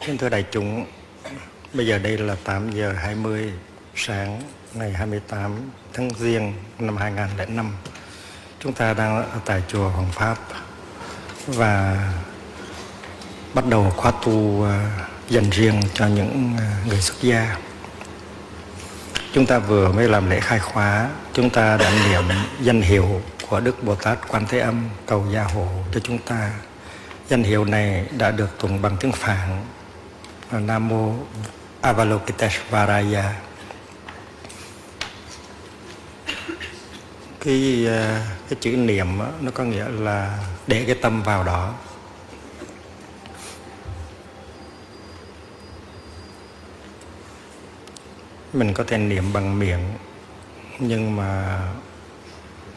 Kính thưa đại chúng, bây giờ đây là 8 giờ 20 sáng ngày 28 tháng Giêng năm 2005. Chúng ta đang ở tại chùa Hoàng Pháp và bắt đầu khóa tu à, dành riêng cho những à, người xuất gia. Chúng ta vừa mới làm lễ khai khóa, chúng ta đã niệm danh hiệu của Đức Bồ Tát Quan Thế Âm cầu gia hộ cho chúng ta. Danh hiệu này đã được tụng bằng tiếng Phạn Nam Mô Avalokiteshvaraya. Cái ờ, cái chữ niệm đó, nó có nghĩa là để cái tâm vào đó. Mình có thể niệm bằng miệng nhưng mà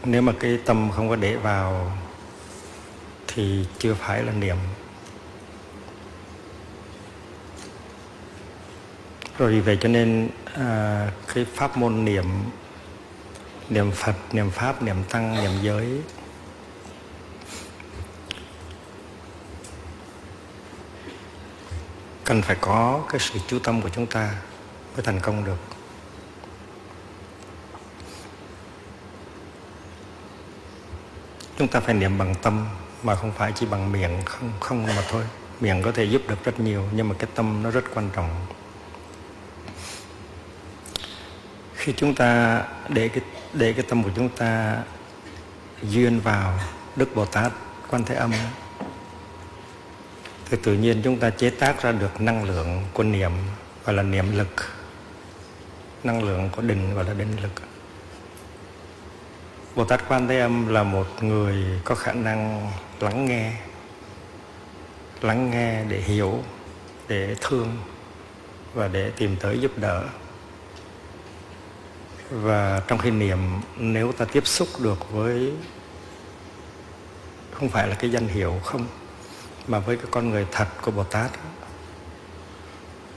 nếu mà cái tâm không có để vào thì chưa phải là niệm rồi vì vậy cho nên à, cái pháp môn niệm niệm phật niệm pháp niệm tăng niệm giới cần phải có cái sự chú tâm của chúng ta mới thành công được. Chúng ta phải niệm bằng tâm mà không phải chỉ bằng miệng không không mà thôi. Miệng có thể giúp được rất nhiều nhưng mà cái tâm nó rất quan trọng. Khi chúng ta để cái để cái tâm của chúng ta duyên vào đức bồ tát, quan thế âm thì tự nhiên chúng ta chế tác ra được năng lượng của niệm, gọi là niệm lực. Năng lượng của định, gọi là định lực. Bồ Tát Quan Thế Âm là một người có khả năng lắng nghe lắng nghe để hiểu, để thương và để tìm tới giúp đỡ và trong khi niệm nếu ta tiếp xúc được với, không phải là cái danh hiệu không, mà với cái con người thật của Bồ Tát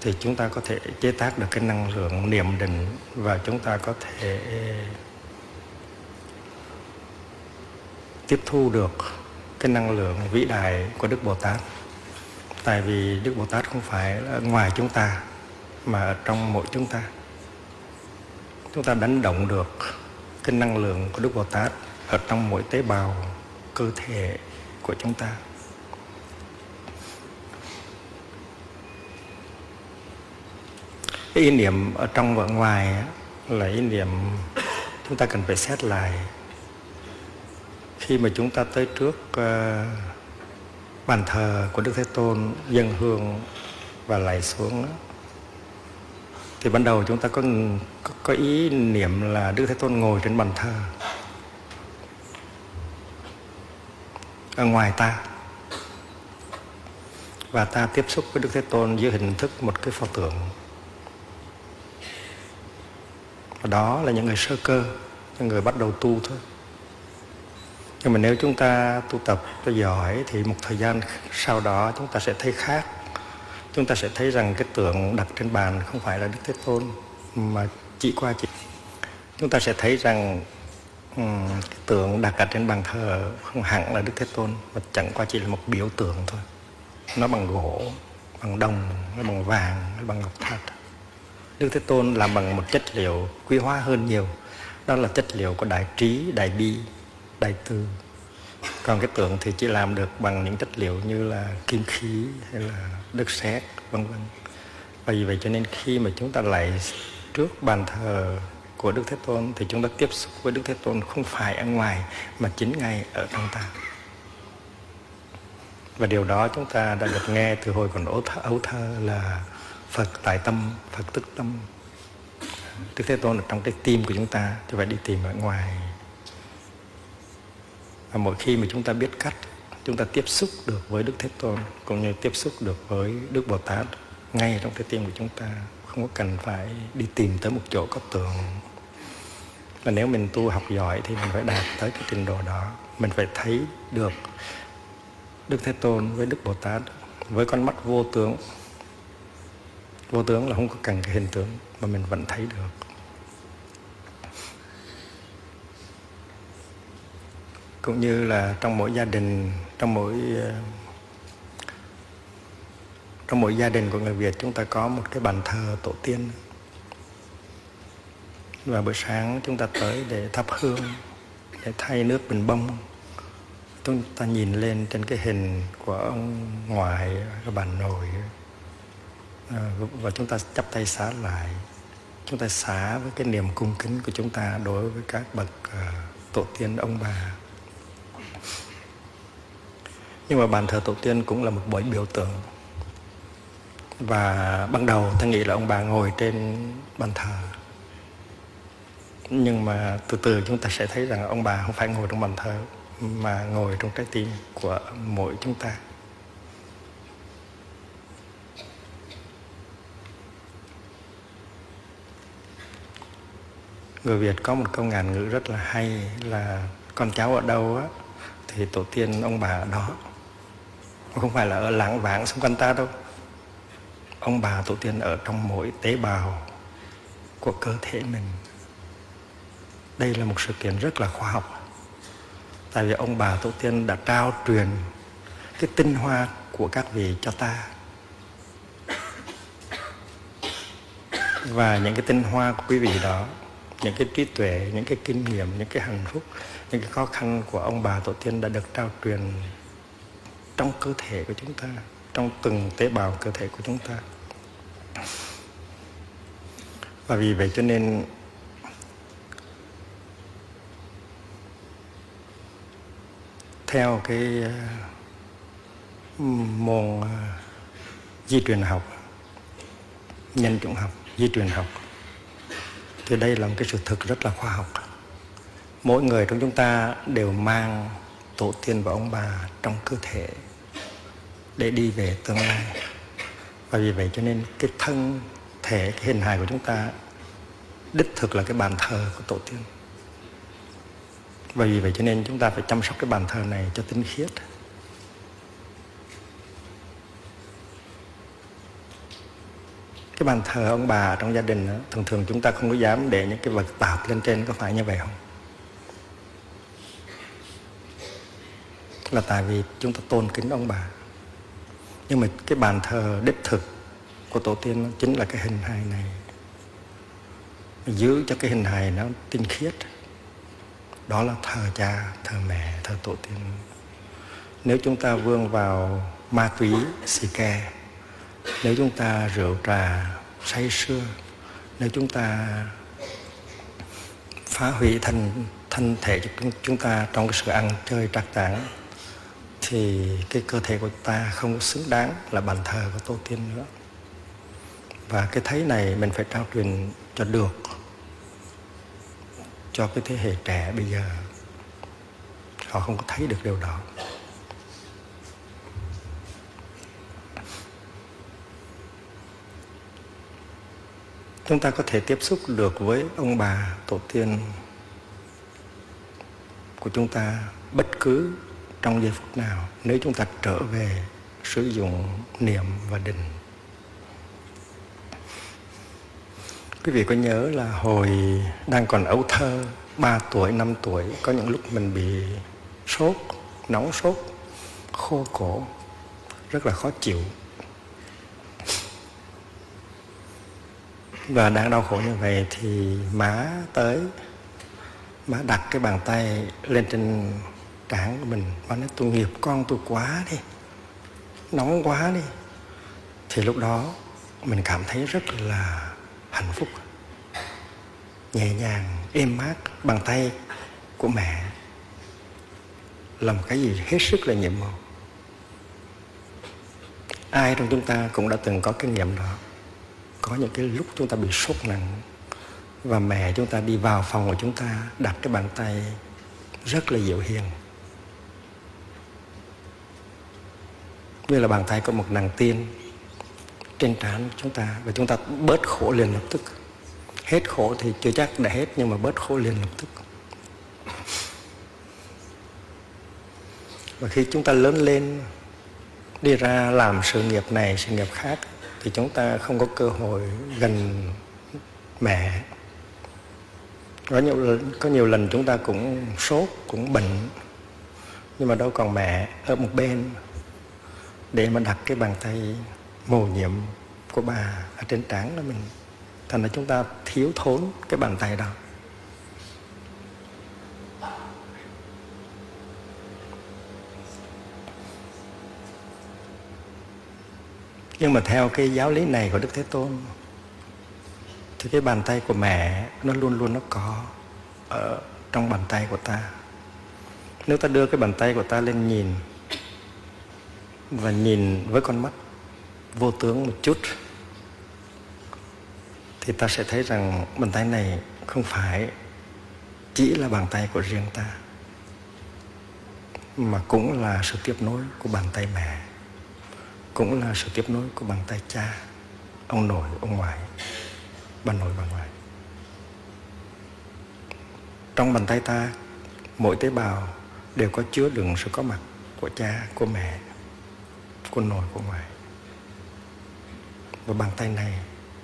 thì chúng ta có thể chế tác được cái năng lượng niệm định và chúng ta có thể tiếp thu được cái năng lượng vĩ đại của Đức Bồ Tát. Tại vì Đức Bồ Tát không phải là ngoài chúng ta, mà ở trong mỗi chúng ta. Chúng ta đánh động được cái năng lượng của Đức Bồ Tát ở trong mỗi tế bào cơ thể của chúng ta. Cái ý niệm ở trong và ngoài là ý niệm chúng ta cần phải xét lại khi mà chúng ta tới trước ờ, bàn thờ của Đức Thế Tôn, dân hương và lạy xuống thì ban đầu chúng ta có, có có ý niệm là Đức Thế Tôn ngồi trên bàn thờ. Ở ngoài ta. Và ta tiếp xúc với Đức Thế Tôn dưới hình thức một cái pho tượng. Và đó là những người sơ cơ những người bắt đầu tu thôi. Nhưng mà nếu chúng ta tu tập cho giỏi thì một thời gian sau đó chúng ta sẽ thấy khác chúng ta sẽ thấy rằng cái tượng đặt trên bàn không phải là đức thế tôn mà chỉ qua chỉ. Chúng ta sẽ thấy rằng um, cái tượng đặt ở trên bàn thờ không hẳn là đức thế tôn mà chẳng qua chỉ là một biểu tượng thôi. Nó bằng gỗ bằng đồng nó bằng vàng nó bằng ngọc thạch. Đức thế tôn làm bằng một chất liệu quý hóa hơn nhiều. Đó là chất liệu của đại trí đại bi đại từ còn cái tượng thì chỉ làm được bằng những chất liệu như là kim khí hay là đất sét vân vân và vì vậy cho nên khi mà chúng ta lại trước bàn thờ của Đức Thế Tôn thì chúng ta tiếp xúc với Đức Thế Tôn không phải ở ngoài mà chính ngay ở trong ta. Và điều đó chúng ta đã được nghe từ hồi còn ấu thơ, ấu thơ là Phật tại tâm, Phật tức tâm. Đức Thế Tôn ở trong cái tim của chúng ta chứ phải đi tìm ở ngoài và mỗi khi mà chúng ta biết cách, chúng ta tiếp xúc được với đức thế tôn, cũng như tiếp xúc được với đức bồ tát, ngay trong cái tim của chúng ta, không có cần phải đi tìm tới một chỗ có tượng và nếu mình tu học giỏi thì mình phải đạt tới cái trình độ đó. Mình phải thấy được đức thế tôn với đức bồ tát, với con mắt vô tướng. Vô tướng là không có cần cái hình tướng mà mình vẫn thấy được. Cũng như là trong mỗi gia đình, trong mỗi ờ, trong mỗi gia đình của người Việt chúng ta có một cái bàn thờ tổ tiên. Và buổi sáng chúng ta tới để thắp hương, để thay nước bình bông. Chúng ta nhìn lên trên cái hình của ông ngoại, cái bàn nội. Ờ, và chúng ta chắp tay xá lại. Chúng ta xá với cái niềm cung kính của chúng ta đối với các bậc ờ, tổ tiên ông bà nhưng mà bàn thờ tổ tiên cũng là một buổi biểu tượng. Và ban đầu ta nghĩ là ông bà ngồi trên bàn thờ. Nhưng mà từ từ chúng ta sẽ thấy rằng ông bà không phải ngồi trong bàn thờ, mà ngồi trong trái tim của mỗi chúng ta. Người Việt có một câu ngàn ngữ rất là hay là con cháu ở đâu á, thì tổ tiên ông bà ở đó không phải là ở lãng vãng xung quanh ta đâu. Ông bà tổ tiên ở trong mỗi tế bào của cơ thể mình. Đây là một sự kiện rất là khoa học. Tại vì ông bà tổ tiên đã trao truyền cái tinh hoa của các vị cho ta. Và những cái tinh hoa của quý vị đó, những cái trí tuệ, những cái kinh nghiệm, những cái hạnh phúc, những cái khó khăn của ông bà tổ tiên đã được trao truyền trong cơ thể của chúng ta, trong từng tế bào cơ thể của chúng ta. Và vì vậy cho nên theo cái uh, môn uh, di truyền học, nhân chủng học, di truyền học, thì đây là một cái sự thực rất là khoa học. Mỗi người trong chúng ta đều mang tổ tiên và ông bà trong cơ thể để đi về tương lai. Và vì vậy cho nên cái thân thể cái hình hài của chúng ta đích thực là cái bàn thờ của tổ tiên. Và vì vậy cho nên chúng ta phải chăm sóc cái bàn thờ này cho tinh khiết. Cái bàn thờ ông bà trong gia đình đó, thường thường chúng ta không có dám để những cái vật tạp lên trên có phải như vậy không? Là tại vì chúng ta tôn kính ông bà nhưng mà cái bàn thờ đích thực của tổ tiên chính là cái hình hài này. Giữ cho cái hình hài nó tinh khiết. Đó là thờ cha, thờ mẹ, thờ tổ tiên. Nếu chúng ta vương vào ma túy xì ke, nếu chúng ta rượu trà say sưa, nếu chúng ta phá hủy thân thân thể của chúng ta trong cái sự ăn chơi trạc tảng thì cái cơ thể của ta không xứng đáng là bàn thờ của tổ tiên nữa. Và cái thấy này mình phải trao truyền cho được cho cái thế hệ trẻ bây giờ. Họ không có thấy được điều đó. Chúng ta có thể tiếp xúc được với ông bà tổ tiên của chúng ta bất cứ trong giây phút nào nếu chúng ta trở về sử dụng niệm và định. Quý vị có nhớ là hồi đang còn ấu thơ 3 tuổi, 5 tuổi có những lúc mình bị sốt, nóng sốt, khô cổ rất là khó chịu. Và đang đau khổ như vậy thì má tới má đặt cái bàn tay lên trên cản của mình. Và nói, tôi nghiệp con tôi quá đi, nóng quá đi. Thì lúc đó mình cảm thấy rất là hạnh phúc. Nhẹ nhàng, êm mát bàn tay của mẹ. Là một cái gì hết sức là nhiệm màu ai trong chúng ta cũng đã từng có kinh nghiệm đó. Có những cái lúc chúng ta bị sốt nặng và mẹ chúng ta đi vào phòng của chúng ta đặt cái bàn tay rất là dịu hiền. Như là bàn tay có một nàng tiên trên trán chúng ta và chúng ta bớt khổ liền lập tức. Hết khổ thì chưa chắc đã hết nhưng mà bớt khổ liền lập tức. Và khi chúng ta lớn lên, đi ra làm sự nghiệp này, sự nghiệp khác, thì chúng ta không có cơ hội gần mẹ. Có nhiều có nhiều lần chúng ta cũng sốt, cũng bệnh, nhưng mà đâu còn mẹ ở một bên để mà đặt cái bàn tay mầu nhiệm của bà ở trên trán đó mình, thành ra chúng ta thiếu thốn cái bàn tay đó. Nhưng mà theo cái giáo lý này của đức thế tôn, thì cái bàn tay của mẹ nó luôn luôn nó có ở trong bàn tay của ta. Nếu ta đưa cái bàn tay của ta lên nhìn và nhìn với con mắt vô tướng một chút, thì ta sẽ thấy rằng bàn tay này không phải chỉ là bàn tay của riêng ta, mà cũng là sự tiếp nối của bàn tay mẹ, cũng là sự tiếp nối của bàn tay cha, ông nội, ông ngoại, bà nội, bà ngoại. Trong bàn tay ta, mỗi tế bào đều có chứa đựng sự có mặt của cha, của mẹ của nội của ngoại và bàn tay này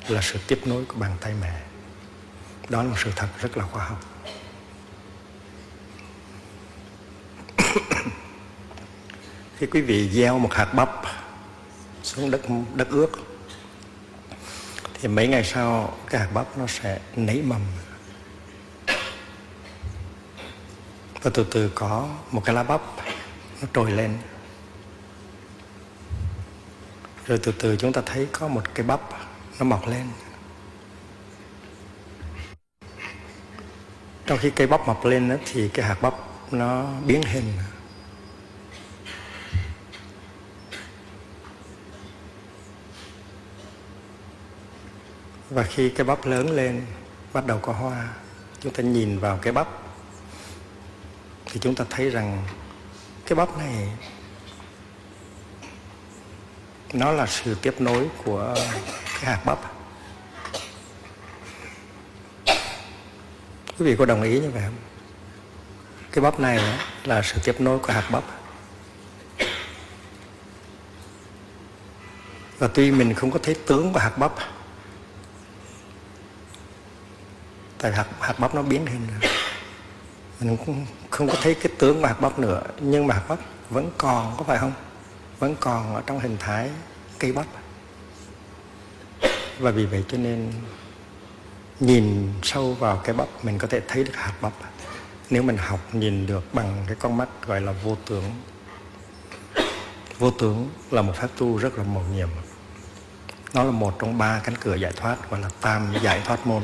là sự tiếp nối của bàn tay mẹ. Đó là sự thật rất là khoa học. Khi quý vị gieo một hạt bắp xuống đất đất ướt, thì mấy ngày sau cái hạt bắp nó sẽ nảy mầm. Và từ từ có một cái lá bắp nó trồi lên rồi từ từ chúng ta thấy có một cái bắp nó mọc lên. Trong khi cây bắp mọc lên đó, thì cái hạt bắp nó biến hình. Và khi cái bắp lớn lên bắt đầu có hoa chúng ta nhìn vào cái bắp thì chúng ta thấy rằng cái bắp này nó là sự tiếp nối của cái hạt bắp. Quý vị có đồng ý như vậy không? Cái bắp này là sự tiếp nối của hạt bắp. Và tuy mình không có thấy tướng của hạt bắp tại hạt, hạt bắp nó biến hình rồi. Mình cũng không có thấy cái tướng của hạt bắp nữa nhưng mà hạt bắp vẫn còn có phải không? Vẫn còn ở trong hình thái cây bắp. Và vì vậy cho nên nhìn sâu vào cái bắp, mình có thể thấy được hạt bắp. Nếu mình học nhìn được bằng cái con mắt gọi là vô tướng. Vô tướng là một pháp tu rất là mầu nhiệm. Nó là một trong ba cánh cửa giải thoát, gọi là tam giải thoát môn.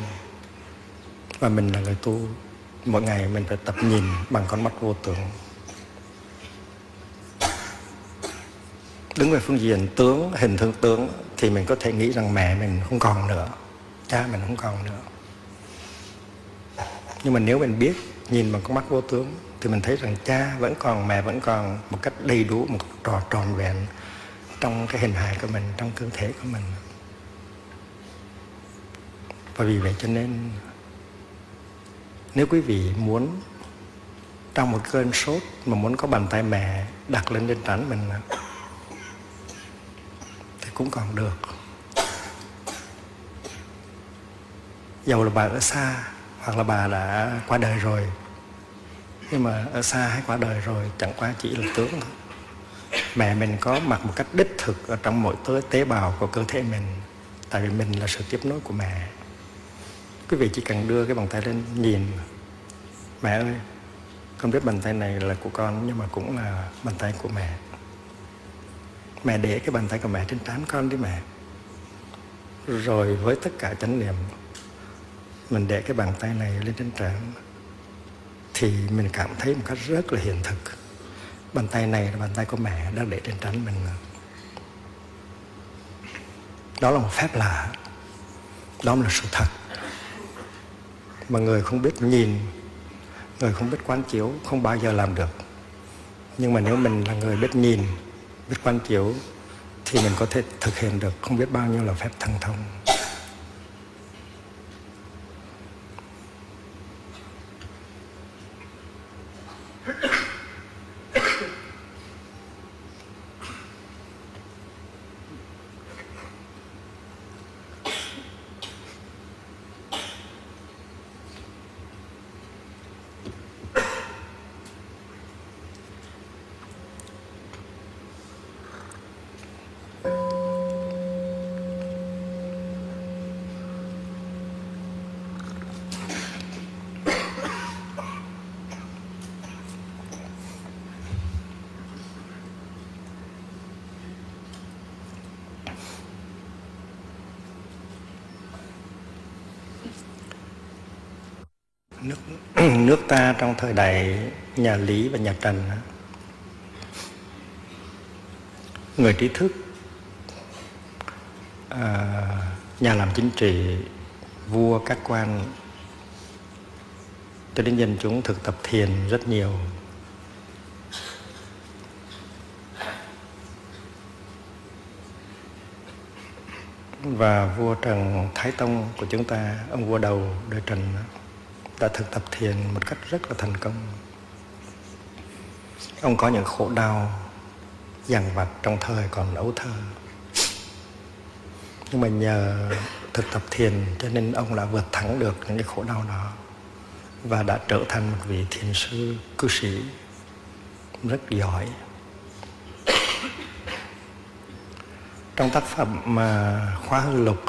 Và mình là người tu, mỗi ngày mình phải tập nhìn bằng con mắt vô tướng. Đứng về phương diện tướng, hình thức tướng, thì mình có thể nghĩ rằng mẹ mình không còn nữa, cha mình không còn nữa. Nhưng mà nếu mình biết, nhìn bằng con mắt vô tướng, thì mình thấy rằng cha vẫn còn, mẹ vẫn còn một cách đầy đủ, một trò tròn vẹn trong cái hình hài của mình, trong cơ thể của mình. Và vì vậy cho nên, nếu quý vị muốn trong một cơn sốt mà muốn có bàn tay mẹ đặt lên trên trán mình cũng còn được. Dầu là bà ở xa hoặc là bà đã qua đời rồi nhưng mà ở xa hay qua đời rồi chẳng qua chỉ là tướng thôi. Mẹ mình có mặt một cách đích thực ở trong mỗi tế, tế bào của cơ thể mình tại vì mình là sự tiếp nối của mẹ. Quý vị chỉ cần đưa cái bàn tay lên nhìn. Mẹ ơi con biết bàn tay này là của con nhưng mà cũng là bàn tay của mẹ mẹ để cái bàn tay của mẹ trên trán con đi mẹ. Rồi với tất cả chánh niệm, mình để cái bàn tay này lên trên trán, thì mình cảm thấy một cách rất là hiện thực. Bàn tay này là bàn tay của mẹ đang để trên trán mình. Đó là một phép lạ. Đó là sự thật. Mà người không biết nhìn, người không biết quán chiếu, không bao giờ làm được. Nhưng mà nếu mình là người biết nhìn biết quán chiếu thì mình có thể thực hiện được. Không biết bao nhiêu là phép thần thông. Nước nước ta trong thời đại nhà Lý và nhà Trần người trí thức à, nhà làm chính trị, vua, các quan, cho đến dân chúng thực tập thiền rất nhiều. Và vua Trần Thái Tông của chúng ta, ông vua đầu đời Trần đã thực tập thiền một cách rất là thành công. Ông có những khổ đau, dằn vặt trong thời còn ấu thơ. Nhưng mà nhờ thực tập thiền cho nên ông đã vượt thắng được những cái khổ đau đó và đã trở thành một vị thiền sư, cư sĩ rất giỏi. Trong tác phẩm mà khóa hư lục,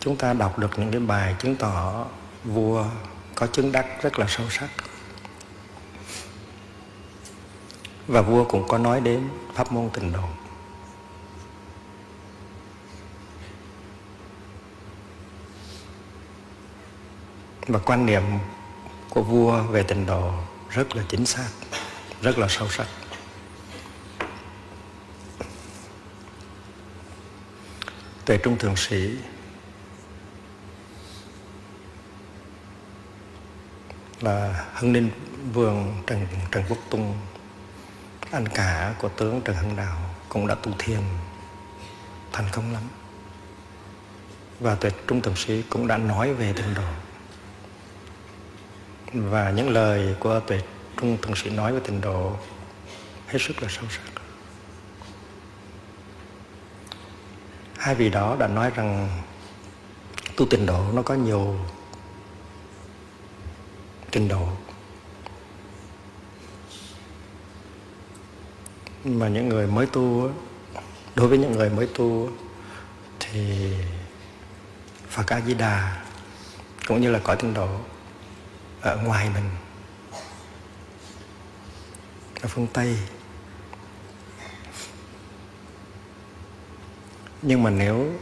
chúng ta đọc được những cái bài chứng tỏ vua có chứng đắc rất là sâu sắc. Và vua cũng có nói đến pháp môn tình độ và quan niệm của vua về tình độ rất là chính xác, rất là sâu sắc. Tuệ trung thượng sĩ là hưng ninh vương trần trần quốc tung anh cả của tướng trần hưng đạo cũng đã tu thiền, thành công lắm. Và tuệ trung thượng sĩ cũng đã nói về tịnh độ. Và những lời của tuệ trung thượng sĩ nói về tịnh độ hết sức là sâu sắc. Hai vị đó đã nói rằng tu tịnh độ nó có nhiều trình độ. Mà những người mới tu đối với những người mới tu thì Phật A Di Đà cũng như là cõi tinh độ ở ngoài mình, ở phương Tây. Nhưng mà nếu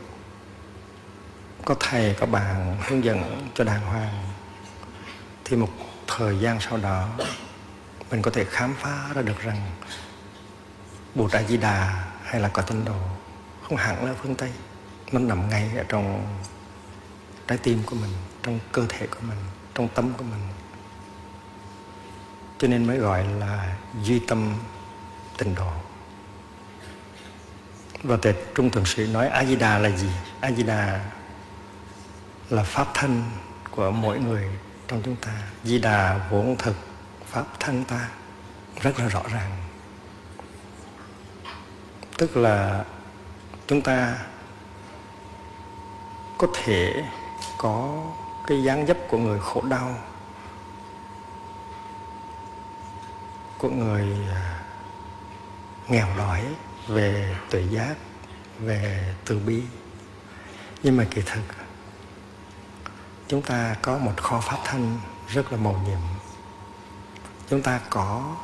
có thầy, có bạn hướng dẫn cho đàng hoàng thì một thời gian sau đó, mình có thể khám phá ra được rằng Bồ Tát Di Đà hay là cõi tinh đồ không hẳn là phương Tây. Nó nằm ngay ở trong trái tim của mình, trong cơ thể của mình, trong tâm của mình. Cho nên mới gọi là duy tâm tịnh độ. Và Tề Trung Thượng Sĩ nói, A Di Đà là gì? A Di Đà là pháp thân của mỗi người trong chúng ta. Di Đà vốn thực, pháp thân ta rất là rõ ràng. Tức là chúng ta có thể có cái dáng dấp của người khổ đau, của người à, nghèo đói về tuệ giác, về từ bi nhưng mà kỳ thực chúng ta có một kho pháp thanh rất là màu nhiệm. Chúng ta có,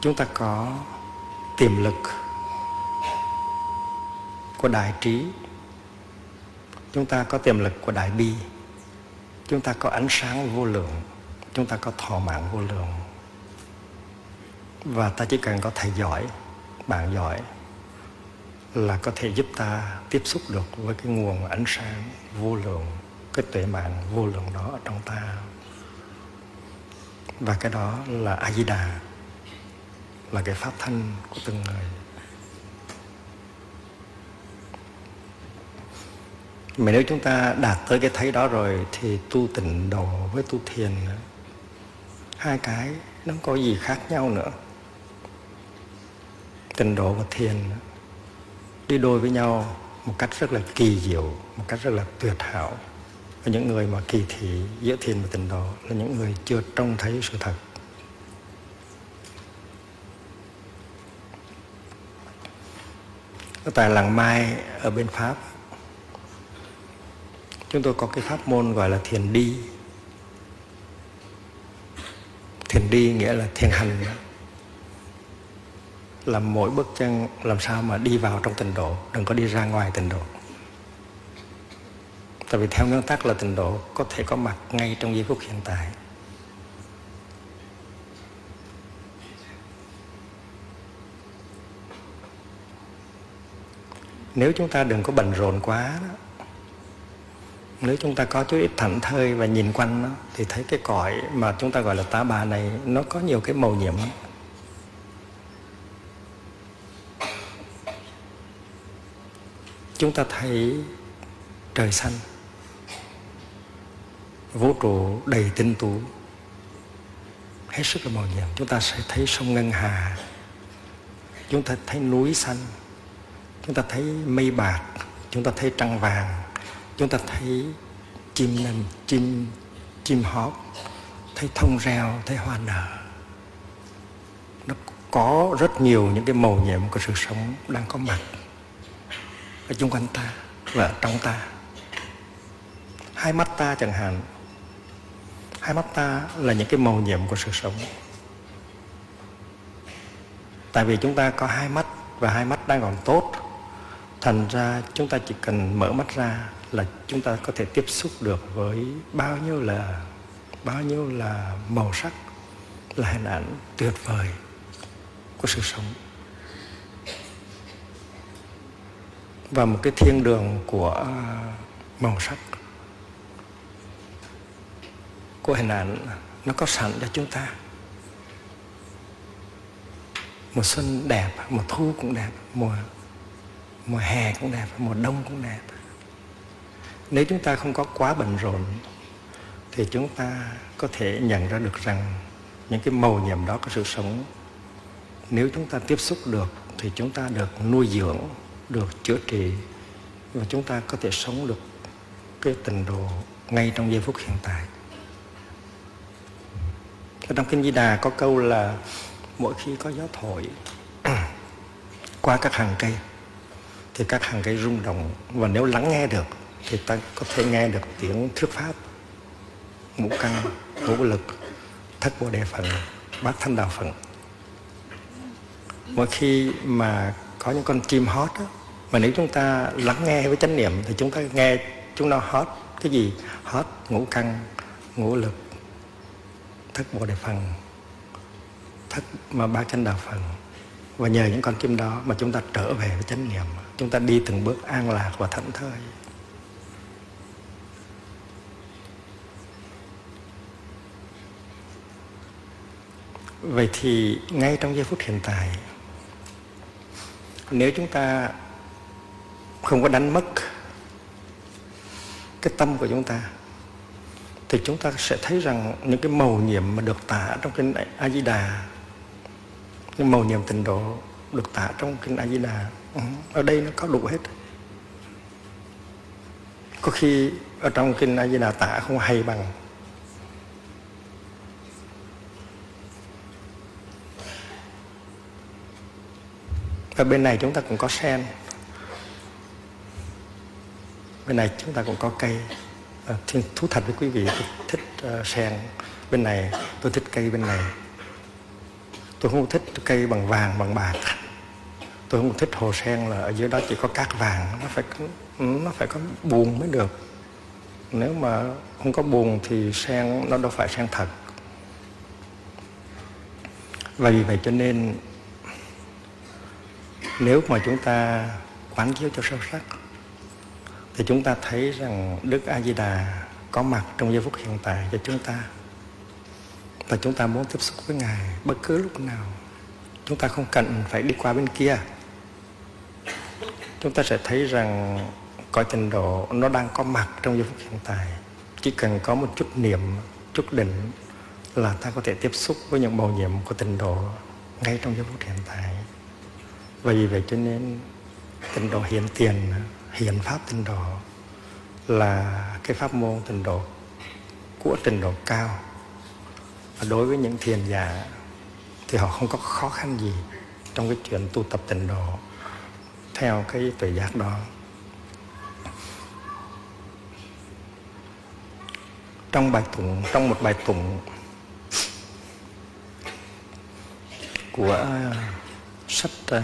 chúng ta có tiềm lực của đại trí. Chúng ta có tiềm lực của đại bi. Chúng ta có ánh sáng vô lượng. Chúng ta có thọ mạng vô lượng. Và ta chỉ cần có thầy giỏi, bạn giỏi là có thể giúp ta tiếp xúc được với cái nguồn ánh sáng vô lượng, cái tuệ mạng vô lượng đó ở trong ta. Và cái đó là a di đà là cái pháp thân của từng người. Mà nếu chúng ta đạt tới cái thấy đó rồi thì tu tịnh độ với tu thiền, hai cái nó có gì khác nhau nữa. Tịnh độ và thiền đi đôi với nhau một cách rất là kỳ diệu, một cách rất là tuyệt hảo. Và những người mà kỳ thị giữa thiền và tịnh độ là những người chưa trông thấy sự thật. Tại làng mai, ở bên pháp, chúng tôi có cái pháp môn gọi là thiền đi. Thiền đi nghĩa là thiền hành làm mỗi bước chân làm sao mà đi vào trong tịnh độ đừng có đi ra ngoài tịnh độ. Tại vì theo nguyên tắc là tịnh độ có thể có mặt ngay trong giây phút hiện tại. Nếu chúng ta đừng có bận rộn quá đó, nếu chúng ta có chút ít thảnh thơi và nhìn quanh đó, thì thấy cái cõi mà chúng ta gọi là tá bà này nó có nhiều cái màu nhiệm chúng ta thấy trời xanh. Vũ trụ đầy tinh tú. Hết sức là màu nhiệm. Chúng ta sẽ thấy sông ngân hà. Chúng ta thấy núi xanh. Chúng ta thấy mây bạc. Chúng ta thấy trăng vàng. Chúng ta thấy chim nằm, chim chim hót. Thấy thông reo, thấy hoa nở. Nó có rất nhiều những cái màu nhiệm của sự sống đang có mặt ở chung quanh ta và ở trong ta. Hai mắt ta chẳng hạn. Hai mắt ta là những cái màu nhiệm của sự sống. Tại vì chúng ta có hai mắt và hai mắt đang còn tốt, thành ra chúng ta chỉ cần mở mắt ra là chúng ta có thể tiếp xúc được với bao nhiêu là, bao nhiêu là màu sắc, là hình ảnh tuyệt vời của sự sống. Và một cái thiên đường của à, màu sắc. Của hình ảnh nó có sẵn cho chúng ta. Mùa xuân đẹp, mùa thu cũng đẹp, mùa mùa hè cũng đẹp, mùa đông cũng đẹp. Nếu chúng ta không có quá bận rộn, thì chúng ta có thể nhận ra được rằng những cái màu nhiệm đó có sự sống. Nếu chúng ta tiếp xúc được, thì chúng ta được nuôi dưỡng được chữa trị và chúng ta có thể sống được cái tình độ ngay trong giây phút hiện tại. Ở trong kinh di đà có câu là mỗi khi có gió thổi qua các hàng cây thì các hàng cây rung động và nếu lắng nghe được thì ta có thể nghe được tiếng thuyết pháp ngũ căn ngũ lực thất bồ đề phận bát thanh đạo phận mỗi khi mà có những con chim hót đó, mà nếu chúng ta lắng nghe với chánh niệm thì chúng ta nghe chúng nó hết cái gì? Hết ngũ căn, ngũ lực, thất bồ đề phần, thất mà ba chánh đạo phần. Và nhờ những con chim đó mà chúng ta trở về với chánh niệm. Chúng ta đi từng bước an lạc và thảnh thơi. Vậy thì ngay trong giây phút hiện tại, nếu chúng ta không có đánh mất cái tâm của chúng ta, thì chúng ta sẽ thấy rằng những cái màu nhiệm mà được tả trong kinh A Di Đà những màu nhiệm tình độ được tả trong kinh A Di Đà ừ, ở đây nó có đủ hết. Có khi ở trong kinh A Di Đà tả không hay bằng. Ở bên này chúng ta cũng có sen bên này chúng ta cũng có cây. À, thú thật với quý vị tôi thích uh, sen bên này tôi thích cây bên này. Tôi không thích cây bằng vàng bằng bạc. Tôi không thích hồ sen là ở dưới đó chỉ có cát vàng nó phải ừ, nó phải có buồn mới được. Nếu mà không có buồn thì sen nó đâu phải sen thật. Và vì vậy cho nên nếu mà chúng ta quán chiếu cho sâu sắc thì chúng ta thấy rằng Đức A Di Đà có mặt trong giây phút hiện tại cho chúng ta. Và chúng ta muốn tiếp xúc với Ngài bất cứ lúc nào. Chúng ta không cần phải đi qua bên kia. Chúng ta sẽ thấy rằng cõi trình độ nó đang có mặt trong giây phút hiện tại. Chỉ cần có một chút niệm, chút định là ta có thể tiếp xúc với những màu nhiệm của tình độ ngay trong giây phút hiện tại. Vì vậy cho nên tịnh độ hiện tiền hiện pháp tịnh độ là cái pháp môn tịnh độ của trình độ cao. Và đối với những thiền giả thì họ không có khó khăn gì trong cái chuyện tu tập tịnh độ theo cái tuệ giác đó. Trong bài tụng trong một bài tụng của sách uh,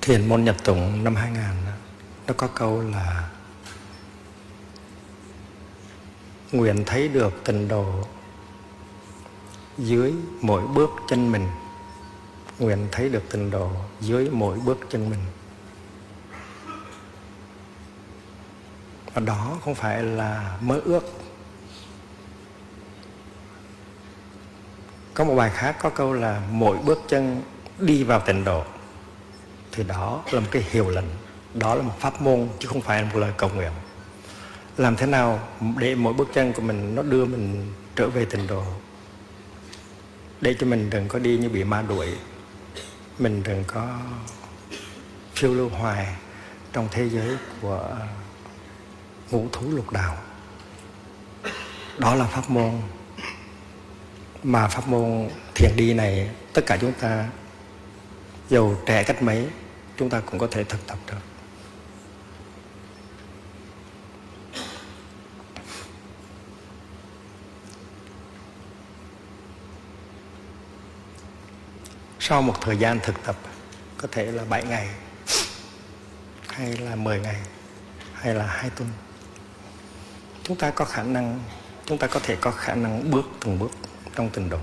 Thiền môn nhập tụng năm 2000 nó có câu là nguyện thấy được tình độ dưới mỗi bước chân mình. Nguyện thấy được tình độ dưới mỗi bước chân mình. Và đó không phải là mơ ước. Có một bài khác có câu là mỗi bước chân đi vào tịnh độ thì đó là một cái hiệu lệnh đó là một pháp môn, chứ không phải là một lời cầu nguyện. Làm thế nào để mỗi bước chân của mình nó đưa mình trở về tịnh độ? Để cho mình đừng có đi như bị ma đuổi. Mình đừng có phiêu lưu hoài trong thế giới của ngũ thú lục đạo. Đó là pháp môn. Mà pháp môn thiền đi này, tất cả chúng ta dù trẻ cách mấy, chúng ta cũng có thể thực tập được. Sau một thời gian thực tập, có thể là 7 ngày, hay là 10 ngày, hay là hai tuần, chúng ta có khả năng, chúng ta có thể có khả năng bước từng bước trong tình độ.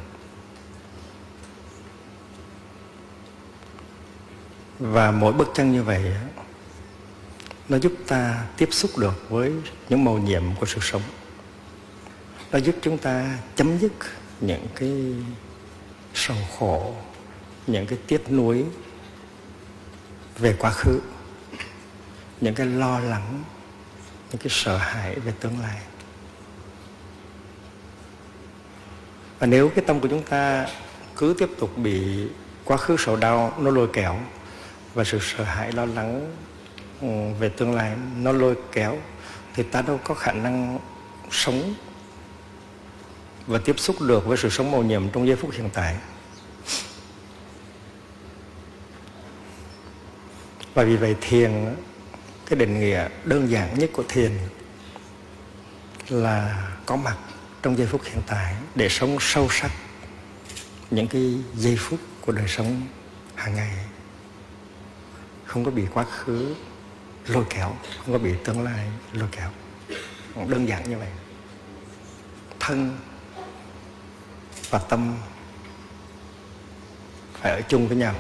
Và mỗi bước chân như vậy nó giúp ta tiếp xúc được với những màu nhiệm của sự sống. Nó giúp chúng ta chấm dứt những cái sầu khổ, những cái tiếc nuối về quá khứ, những cái lo lắng, những cái sợ hãi về tương lai. Và nếu cái tâm của chúng ta cứ tiếp tục bị quá khứ sầu đau, nó lôi kéo và sự sợ hãi, lo lắng ừ, về tương lai nó lôi kéo thì ta đâu có khả năng sống và tiếp xúc được với sự sống màu nhiệm trong giây phút hiện tại. Và vì vậy thiền, cái định nghĩa đơn giản nhất của thiền là có mặt trong giây phút hiện tại để sống sâu sắc những cái giây phút của đời sống hàng ngày không có bị quá khứ lôi kéo, không có bị tương lai lôi kéo. Đơn giản như vậy. Thân và tâm phải ở chung với nhau.